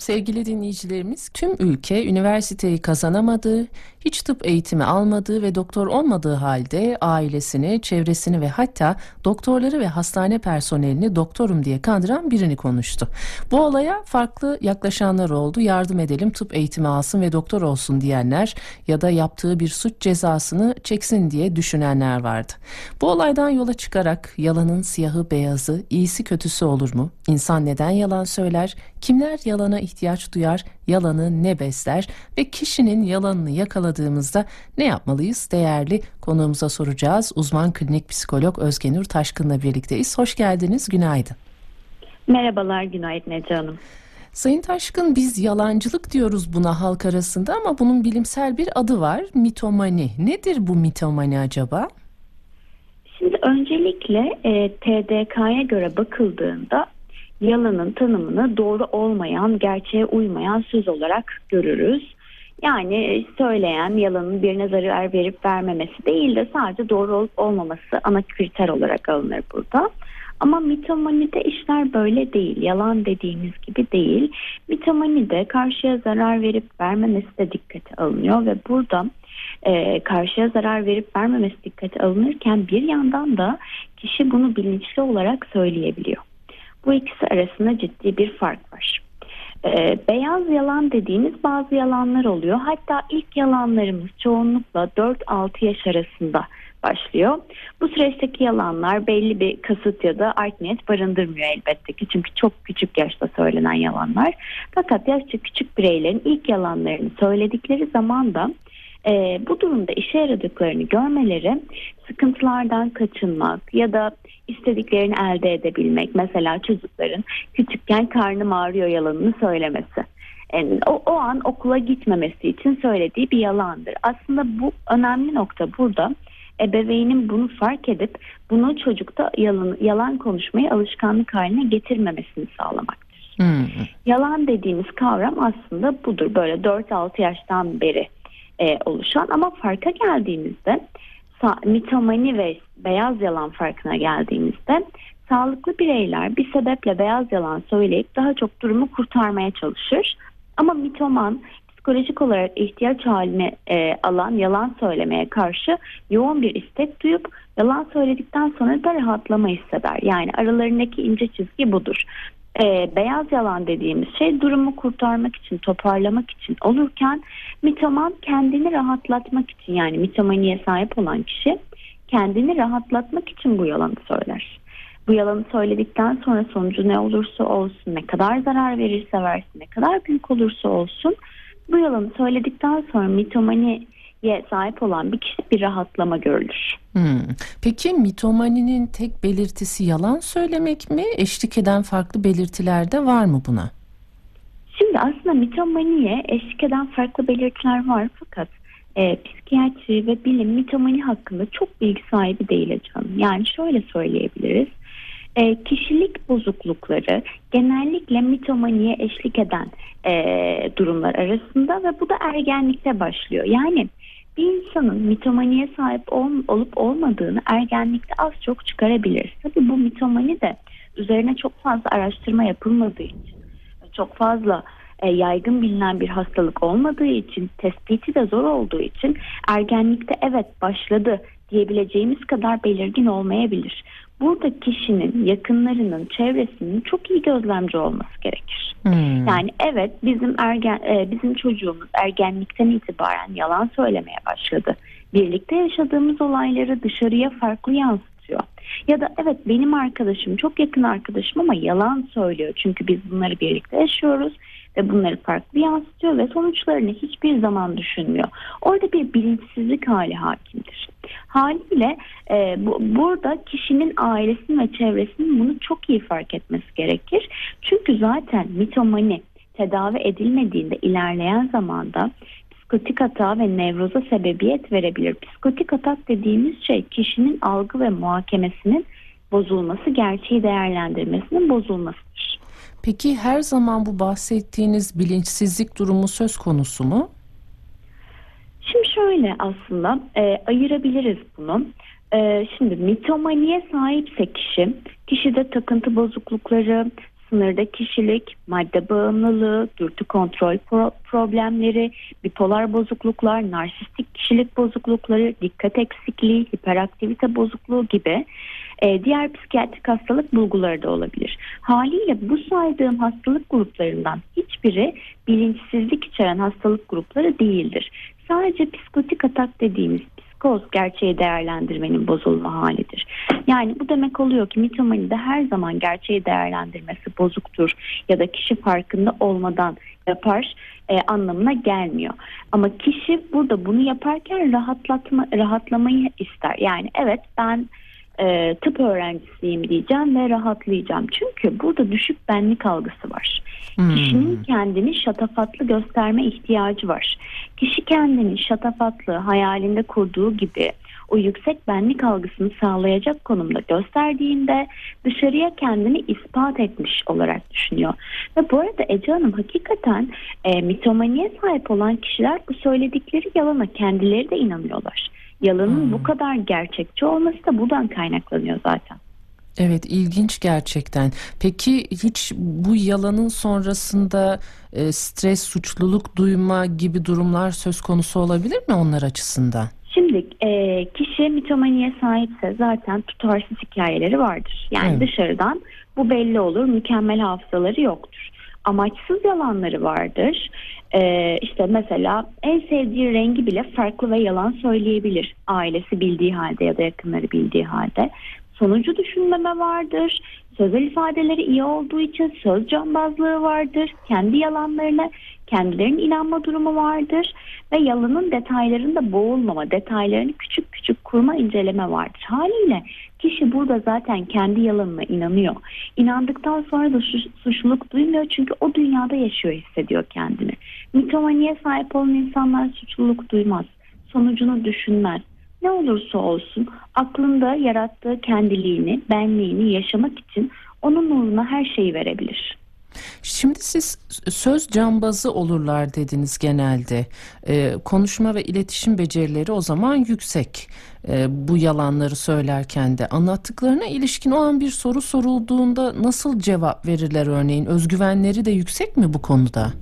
Sevgili dinleyicilerimiz, tüm ülke üniversiteyi kazanamadığı, hiç tıp eğitimi almadığı ve doktor olmadığı halde ailesini, çevresini ve hatta doktorları ve hastane personelini doktorum diye kandıran birini konuştu. Bu olaya farklı yaklaşanlar oldu. Yardım edelim tıp eğitimi alsın ve doktor olsun diyenler ya da yaptığı bir suç cezasını çeksin diye düşünenler vardı. Bu olaydan yola çıkarak yalanın siyahı beyazı, iyisi kötüsü olur mu? İnsan neden yalan söyler? Kimler yalana ihtiyaç duyar? Yalanı ne besler? Ve kişinin yalanını yakaladığımızda ne yapmalıyız? Değerli konuğumuza soracağız. Uzman klinik psikolog Özgenur Taşkın'la birlikteyiz. Hoş geldiniz, günaydın. Merhabalar, günaydın Ece Hanım. Sayın Taşkın biz yalancılık diyoruz buna halk arasında ama bunun bilimsel bir adı var. Mitomani. Nedir bu mitomani acaba? Şimdi öncelikle e, TDK'ya göre bakıldığında yalanın tanımını doğru olmayan, gerçeğe uymayan söz olarak görürüz. Yani söyleyen yalanın birine zarar verip vermemesi değil de sadece doğru olup olmaması ana kriter olarak alınır burada. Ama mitomanide işler böyle değil. Yalan dediğimiz gibi değil. Mitomanide karşıya zarar verip vermemesi de dikkate alınıyor ve burada e, karşıya zarar verip vermemesi dikkate alınırken bir yandan da kişi bunu bilinçli olarak söyleyebiliyor. Bu ikisi arasında ciddi bir fark var. Ee, beyaz yalan dediğimiz bazı yalanlar oluyor. Hatta ilk yalanlarımız çoğunlukla 4-6 yaş arasında başlıyor. Bu süreçteki yalanlar belli bir kasıt ya da art niyet barındırmıyor elbette ki. Çünkü çok küçük yaşta söylenen yalanlar. Fakat yaşça küçük bireylerin ilk yalanlarını söyledikleri zaman da e, bu durumda işe yaradıklarını görmeleri sıkıntılardan kaçınmak ya da istediklerini elde edebilmek. Mesela çocukların küçükken karnım ağrıyor yalanını söylemesi. Yani o, o an okula gitmemesi için söylediği bir yalandır. Aslında bu önemli nokta burada ebeveynin bunu fark edip bunu çocukta yalan, yalan konuşmayı alışkanlık haline getirmemesini sağlamaktır. Hmm. Yalan dediğimiz kavram aslında budur. Böyle 4-6 yaştan beri e, oluşan ama farka geldiğimizde mitomani ve beyaz yalan farkına geldiğimizde sağlıklı bireyler bir sebeple beyaz yalan söyleyip daha çok durumu kurtarmaya çalışır. Ama mitoman psikolojik olarak ihtiyaç haline e, alan yalan söylemeye karşı yoğun bir istek duyup yalan söyledikten sonra da rahatlama hisseder. Yani aralarındaki ince çizgi budur e, beyaz yalan dediğimiz şey durumu kurtarmak için, toparlamak için olurken mitoman kendini rahatlatmak için yani mitomaniye sahip olan kişi kendini rahatlatmak için bu yalanı söyler. Bu yalanı söyledikten sonra sonucu ne olursa olsun, ne kadar zarar verirse versin, ne kadar büyük olursa olsun bu yalanı söyledikten sonra mitomani ye sahip olan bir kişi bir rahatlama görülür. Hmm. Peki mitomaninin tek belirtisi yalan söylemek mi? Eşlik eden farklı belirtiler de var mı buna? Şimdi aslında mitomaniye eşlik eden farklı belirtiler var fakat e, psikiyatri ve bilim mitomani hakkında çok bilgi sahibi değil canım. Yani şöyle söyleyebiliriz. E, kişilik bozuklukları genellikle mitomaniye eşlik eden e, durumlar arasında ve bu da ergenlikte başlıyor. Yani bir insanın mitomaniye sahip ol, olup olmadığını ergenlikte az çok çıkarabilir. Tabii bu mitomani de üzerine çok fazla araştırma yapılmadığı için, çok fazla e, yaygın bilinen bir hastalık olmadığı için, tespiti de zor olduğu için ergenlikte evet başladı diyebileceğimiz kadar belirgin olmayabilir. Burada kişinin, yakınlarının, çevresinin çok iyi gözlemci olması gerekir. Hmm. Yani evet bizim ergen e, bizim çocuğumuz ergenlikten itibaren yalan söylemeye başladı. Birlikte yaşadığımız olayları dışarıya farklı yansıtıyor. Ya da evet benim arkadaşım çok yakın arkadaşım ama yalan söylüyor. Çünkü biz bunları birlikte yaşıyoruz ve bunları farklı yansıtıyor ve sonuçlarını hiçbir zaman düşünmüyor. Orada bir bilinçsizlik hali hakimdir. Haliyle e, bu, burada kişinin ailesinin ve çevresinin bunu çok iyi fark etmesi gerekir. Çünkü zaten mitomani tedavi edilmediğinde ilerleyen zamanda psikotik hata ve nevroza sebebiyet verebilir. Psikotik atak dediğimiz şey kişinin algı ve muhakemesinin bozulması, gerçeği değerlendirmesinin bozulmasıdır. Peki her zaman bu bahsettiğiniz bilinçsizlik durumu söz konusu mu? Şimdi şöyle aslında e, ayırabiliriz bunu. E, şimdi mitomaniye sahipse kişi, kişide takıntı bozuklukları, sınırda kişilik, madde bağımlılığı, dürtü kontrol pro- problemleri, bipolar bozukluklar, narsistik kişilik bozuklukları, dikkat eksikliği, hiperaktivite bozukluğu gibi e, diğer psikiyatrik hastalık bulguları da olabilir. Haliyle bu saydığım hastalık gruplarından hiçbiri bilinçsizlik içeren hastalık grupları değildir. Sadece psikotik atak dediğimiz psikoz gerçeği değerlendirmenin bozulma halidir. Yani bu demek oluyor ki mitomanide her zaman gerçeği değerlendirmesi bozuktur ya da kişi farkında olmadan yapar e, anlamına gelmiyor. Ama kişi burada bunu yaparken rahatlatma rahatlamayı ister. Yani evet ben e, tıp öğrencisiyim diyeceğim ve rahatlayacağım. Çünkü burada düşük benlik algısı var. Hmm. Kişinin kendini şatafatlı gösterme ihtiyacı var. Kişi kendini şatafatlı hayalinde kurduğu gibi o yüksek benlik algısını sağlayacak konumda gösterdiğinde dışarıya kendini ispat etmiş olarak düşünüyor. Ve bu arada Ece Hanım hakikaten e, mitomaniye sahip olan kişiler bu söyledikleri yalana kendileri de inanıyorlar. Yalanın hmm. bu kadar gerçekçi olması da buradan kaynaklanıyor zaten. Evet ilginç gerçekten. Peki hiç bu yalanın sonrasında e, stres, suçluluk duyma gibi durumlar söz konusu olabilir mi onlar açısından? Şimdi e, kişi mitomaniye sahipse zaten tutarsız hikayeleri vardır. Yani evet. dışarıdan bu belli olur. Mükemmel hafızaları yoktur. Amaçsız yalanları vardır. Ee, işte mesela en sevdiği rengi bile farklı ve yalan söyleyebilir. Ailesi bildiği halde ya da yakınları bildiği halde. Sonucu düşünmeme vardır. Sözel ifadeleri iyi olduğu için söz cambazlığı vardır. Kendi yalanlarına kendilerinin inanma durumu vardır. Ve yalanın detaylarında boğulmama, detaylarını küçük küçük kurma inceleme vardır. Haliyle kişi burada zaten kendi yalanına inanıyor. İnandıktan sonra da suçluluk duymuyor çünkü o dünyada yaşıyor hissediyor kendini. Mitomaniye sahip olan insanlar suçluluk duymaz. Sonucunu düşünmez ne olursa olsun aklında yarattığı kendiliğini, benliğini yaşamak için onun uğruna her şeyi verebilir. Şimdi siz söz cambazı olurlar dediniz genelde. Ee, konuşma ve iletişim becerileri o zaman yüksek. Ee, bu yalanları söylerken de anlattıklarına ilişkin o an bir soru sorulduğunda nasıl cevap verirler örneğin? Özgüvenleri de yüksek mi bu konuda?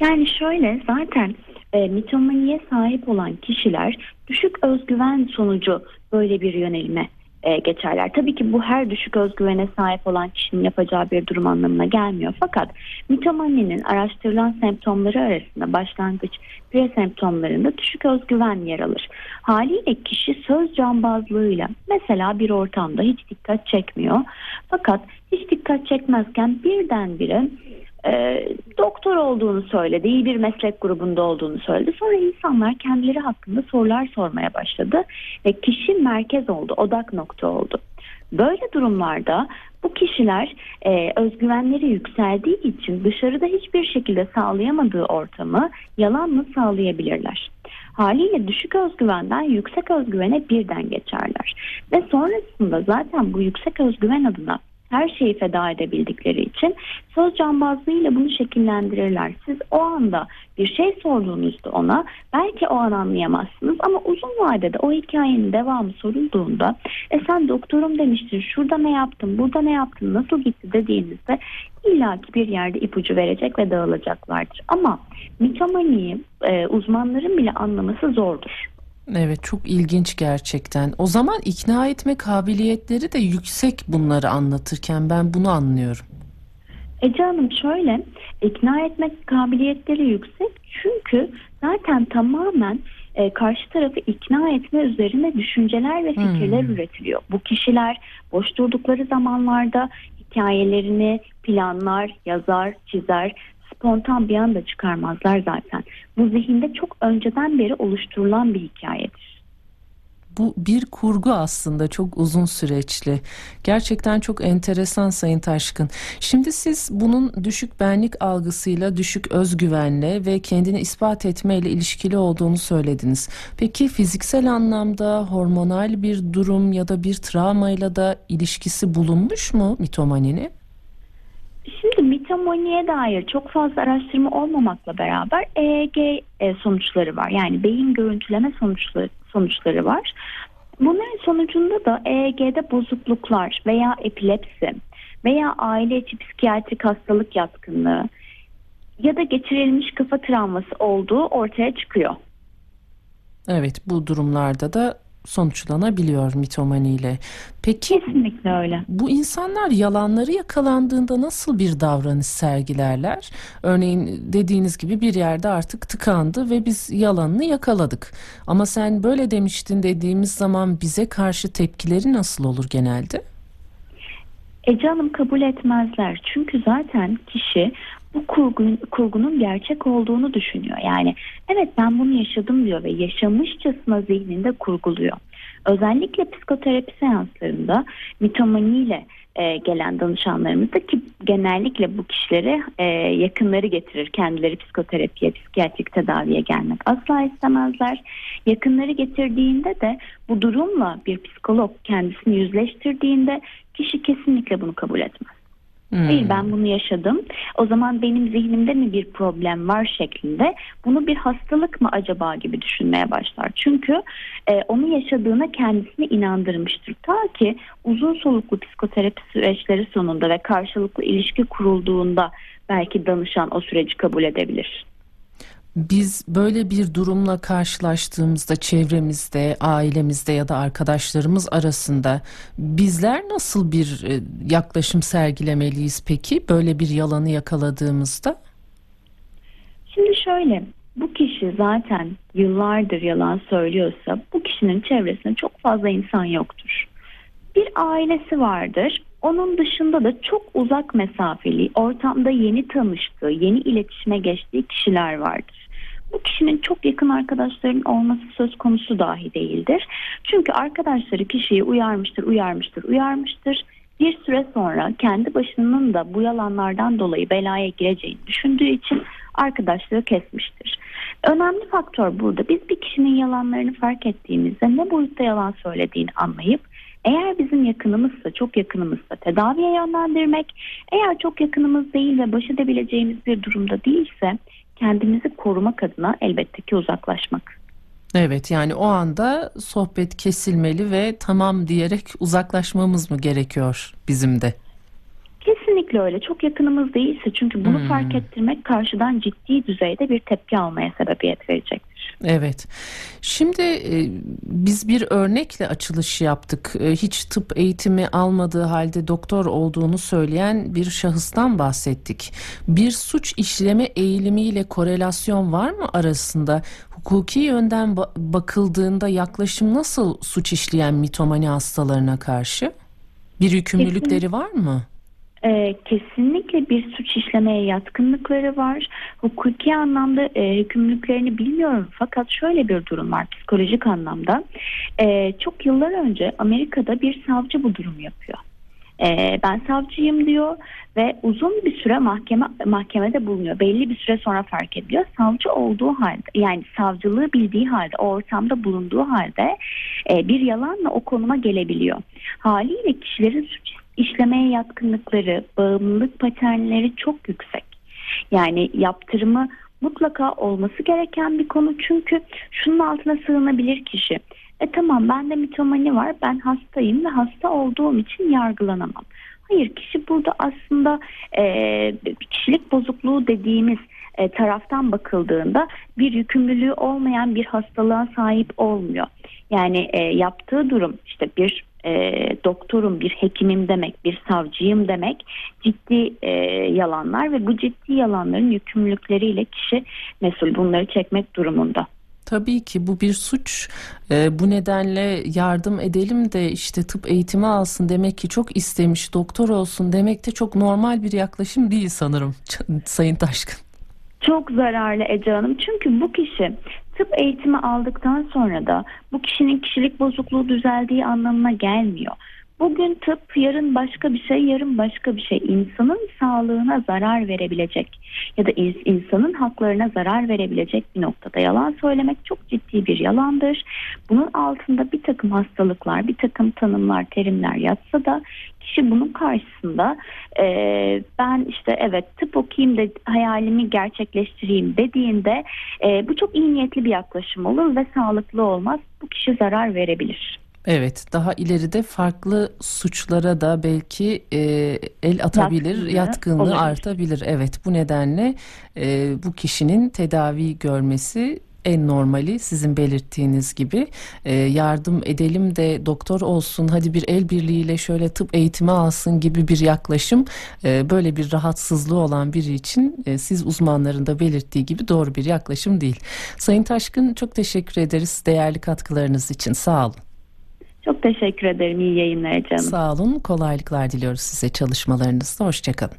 Yani şöyle zaten e, mitomaniye sahip olan kişiler düşük özgüven sonucu böyle bir yönelime e, geçerler. Tabii ki bu her düşük özgüvene sahip olan kişinin yapacağı bir durum anlamına gelmiyor. Fakat mitomaninin araştırılan semptomları arasında başlangıç pre semptomlarında düşük özgüven yer alır. Haliyle kişi söz cambazlığıyla mesela bir ortamda hiç dikkat çekmiyor. Fakat hiç dikkat çekmezken birdenbire e, doktor olduğunu söyledi, iyi bir meslek grubunda olduğunu söyledi. Sonra insanlar kendileri hakkında sorular sormaya başladı ve kişi merkez oldu, odak nokta oldu. Böyle durumlarda bu kişiler e, özgüvenleri yükseldiği için dışarıda hiçbir şekilde sağlayamadığı ortamı yalanla sağlayabilirler. Haliyle düşük özgüvenden yüksek özgüvene birden geçerler. Ve sonrasında zaten bu yüksek özgüven adına her şeyi feda edebildikleri için söz cambazlığıyla bunu şekillendirirler. Siz o anda bir şey sorduğunuzda ona belki o an anlayamazsınız ama uzun vadede o hikayenin devamı sorulduğunda e sen doktorum demiştin şurada ne yaptın burada ne yaptın nasıl gitti dediğinizde illaki bir yerde ipucu verecek ve dağılacaklardır. Ama mitomaniyi e, uzmanların bile anlaması zordur. Evet çok ilginç gerçekten. O zaman ikna etme kabiliyetleri de yüksek bunları anlatırken ben bunu anlıyorum. Ece Hanım şöyle ikna etme kabiliyetleri yüksek çünkü zaten tamamen e, karşı tarafı ikna etme üzerine düşünceler ve fikirler hmm. üretiliyor. Bu kişiler boş durdukları zamanlarda hikayelerini planlar, yazar, çizer spontan bir anda çıkarmazlar zaten. Bu zihinde çok önceden beri oluşturulan bir hikayedir. Bu bir kurgu aslında çok uzun süreçli. Gerçekten çok enteresan Sayın Taşkın. Şimdi siz bunun düşük benlik algısıyla, düşük özgüvenle ve kendini ispat etmeyle ilişkili olduğunu söylediniz. Peki fiziksel anlamda hormonal bir durum ya da bir travmayla da ilişkisi bulunmuş mu mitomaninin? Şimdi mitomoniye dair çok fazla araştırma olmamakla beraber EEG e, sonuçları var. Yani beyin görüntüleme sonuçları, sonuçları var. Bunların sonucunda da EEG'de bozukluklar veya epilepsi veya aile içi psikiyatrik hastalık yatkınlığı ya da geçirilmiş kafa travması olduğu ortaya çıkıyor. Evet bu durumlarda da sonuçlanabiliyor mitomaniyle. Peki Kesinlikle öyle. bu insanlar yalanları yakalandığında nasıl bir davranış sergilerler? Örneğin dediğiniz gibi bir yerde artık tıkandı ve biz yalanını yakaladık. Ama sen böyle demiştin dediğimiz zaman bize karşı tepkileri nasıl olur genelde? Ece Hanım kabul etmezler. Çünkü zaten kişi bu kurgunun, kurgunun gerçek olduğunu düşünüyor. Yani evet ben bunu yaşadım diyor ve yaşamışçasına zihninde kurguluyor. Özellikle psikoterapi seanslarında mitomaniyle e, gelen danışanlarımızda ki genellikle bu kişilere e, yakınları getirir. Kendileri psikoterapiye, psikiyatrik tedaviye gelmek asla istemezler. Yakınları getirdiğinde de bu durumla bir psikolog kendisini yüzleştirdiğinde kişi kesinlikle bunu kabul etmez. Hmm. Hayır ben bunu yaşadım. O zaman benim zihnimde mi bir problem var şeklinde bunu bir hastalık mı acaba gibi düşünmeye başlar. Çünkü e, onu yaşadığına kendisini inandırmıştır. Ta ki uzun soluklu psikoterapi süreçleri sonunda ve karşılıklı ilişki kurulduğunda belki danışan o süreci kabul edebilir. Biz böyle bir durumla karşılaştığımızda çevremizde, ailemizde ya da arkadaşlarımız arasında bizler nasıl bir e, yaklaşım sergilemeliyiz peki böyle bir yalanı yakaladığımızda? Şimdi şöyle bu kişi zaten yıllardır yalan söylüyorsa bu kişinin çevresinde çok fazla insan yoktur. Bir ailesi vardır. Onun dışında da çok uzak mesafeli, ortamda yeni tanıştığı, yeni iletişime geçtiği kişiler vardır. Bu kişinin çok yakın arkadaşların olması söz konusu dahi değildir. Çünkü arkadaşları kişiyi uyarmıştır, uyarmıştır, uyarmıştır. Bir süre sonra kendi başının da bu yalanlardan dolayı belaya gireceğini düşündüğü için arkadaşlığı kesmiştir. Önemli faktör burada biz bir kişinin yalanlarını fark ettiğimizde ne boyutta yalan söylediğini anlayıp eğer bizim yakınımızsa, çok yakınımızsa tedaviye yönlendirmek, eğer çok yakınımız değil ve baş edebileceğimiz bir durumda değilse kendimizi korumak adına elbette ki uzaklaşmak. Evet yani o anda sohbet kesilmeli ve tamam diyerek uzaklaşmamız mı gerekiyor bizim de? Kesinlikle öyle. Çok yakınımız değilse çünkü bunu Hmm. fark ettirmek karşıdan ciddi düzeyde bir tepki almaya sebebiyet verecektir. Evet. Şimdi e, biz bir örnekle açılış yaptık. E, hiç tıp eğitimi almadığı halde doktor olduğunu söyleyen bir şahıstan bahsettik. Bir suç işleme eğilimiyle korelasyon var mı arasında? Hukuki yönden ba- bakıldığında yaklaşım nasıl suç işleyen mitomani hastalarına karşı? Bir yükümlülükleri var mı? Ee, kesinlikle bir suç işlemeye yatkınlıkları var. Hukuki anlamda e, hükümlülüklerini bilmiyorum. Fakat şöyle bir durum var psikolojik anlamda. Ee, çok yıllar önce Amerika'da bir savcı bu durumu yapıyor. Ee, ben savcıyım diyor ve uzun bir süre mahkeme mahkemede bulunuyor. Belli bir süre sonra fark ediyor. Savcı olduğu halde yani savcılığı bildiği halde o ortamda bulunduğu halde e, bir yalanla o konuma gelebiliyor. Haliyle kişilerin suç işlemeye yatkınlıkları, bağımlılık paternleri çok yüksek. Yani yaptırımı mutlaka olması gereken bir konu çünkü şunun altına sığınabilir kişi. E tamam bende mitomani var ben hastayım ve hasta olduğum için yargılanamam. Hayır kişi burada aslında e, kişilik bozukluğu dediğimiz e, taraftan bakıldığında bir yükümlülüğü olmayan bir hastalığa sahip olmuyor. Yani e, yaptığı durum işte bir e, doktorum, bir hekimim demek, bir savcıyım demek ciddi e, yalanlar ve bu ciddi yalanların yükümlülükleriyle kişi mesul bunları çekmek durumunda. Tabii ki bu bir suç. Ee, bu nedenle yardım edelim de işte tıp eğitimi alsın demek ki çok istemiş doktor olsun demek de çok normal bir yaklaşım değil sanırım Sayın Taşkın. Çok zararlı Ece Hanım çünkü bu kişi tıp eğitimi aldıktan sonra da bu kişinin kişilik bozukluğu düzeldiği anlamına gelmiyor. Bugün tıp yarın başka bir şey yarın başka bir şey insanın sağlığına zarar verebilecek ya da ins- insanın haklarına zarar verebilecek bir noktada yalan söylemek çok ciddi bir yalandır. Bunun altında bir takım hastalıklar bir takım tanımlar terimler yatsa da kişi bunun karşısında e, ben işte evet tıp okuyayım da hayalimi gerçekleştireyim dediğinde e, bu çok iyi niyetli bir yaklaşım olur ve sağlıklı olmaz bu kişi zarar verebilir. Evet, daha ileride farklı suçlara da belki e, el atabilir, Yatkınlığı yatkınlığı olabilir. artabilir. Evet, bu nedenle e, bu kişinin tedavi görmesi en normali sizin belirttiğiniz gibi E, yardım edelim de doktor olsun hadi bir el birliğiyle şöyle tıp eğitimi alsın gibi bir yaklaşım e, böyle bir rahatsızlığı olan biri için e, siz uzmanların da belirttiği gibi doğru bir yaklaşım değil. Sayın Taşkın çok teşekkür ederiz değerli katkılarınız için sağ olun. Çok teşekkür ederim. İyi yayınlar canım. Sağ olun. Kolaylıklar diliyoruz size çalışmalarınızda. Hoşçakalın.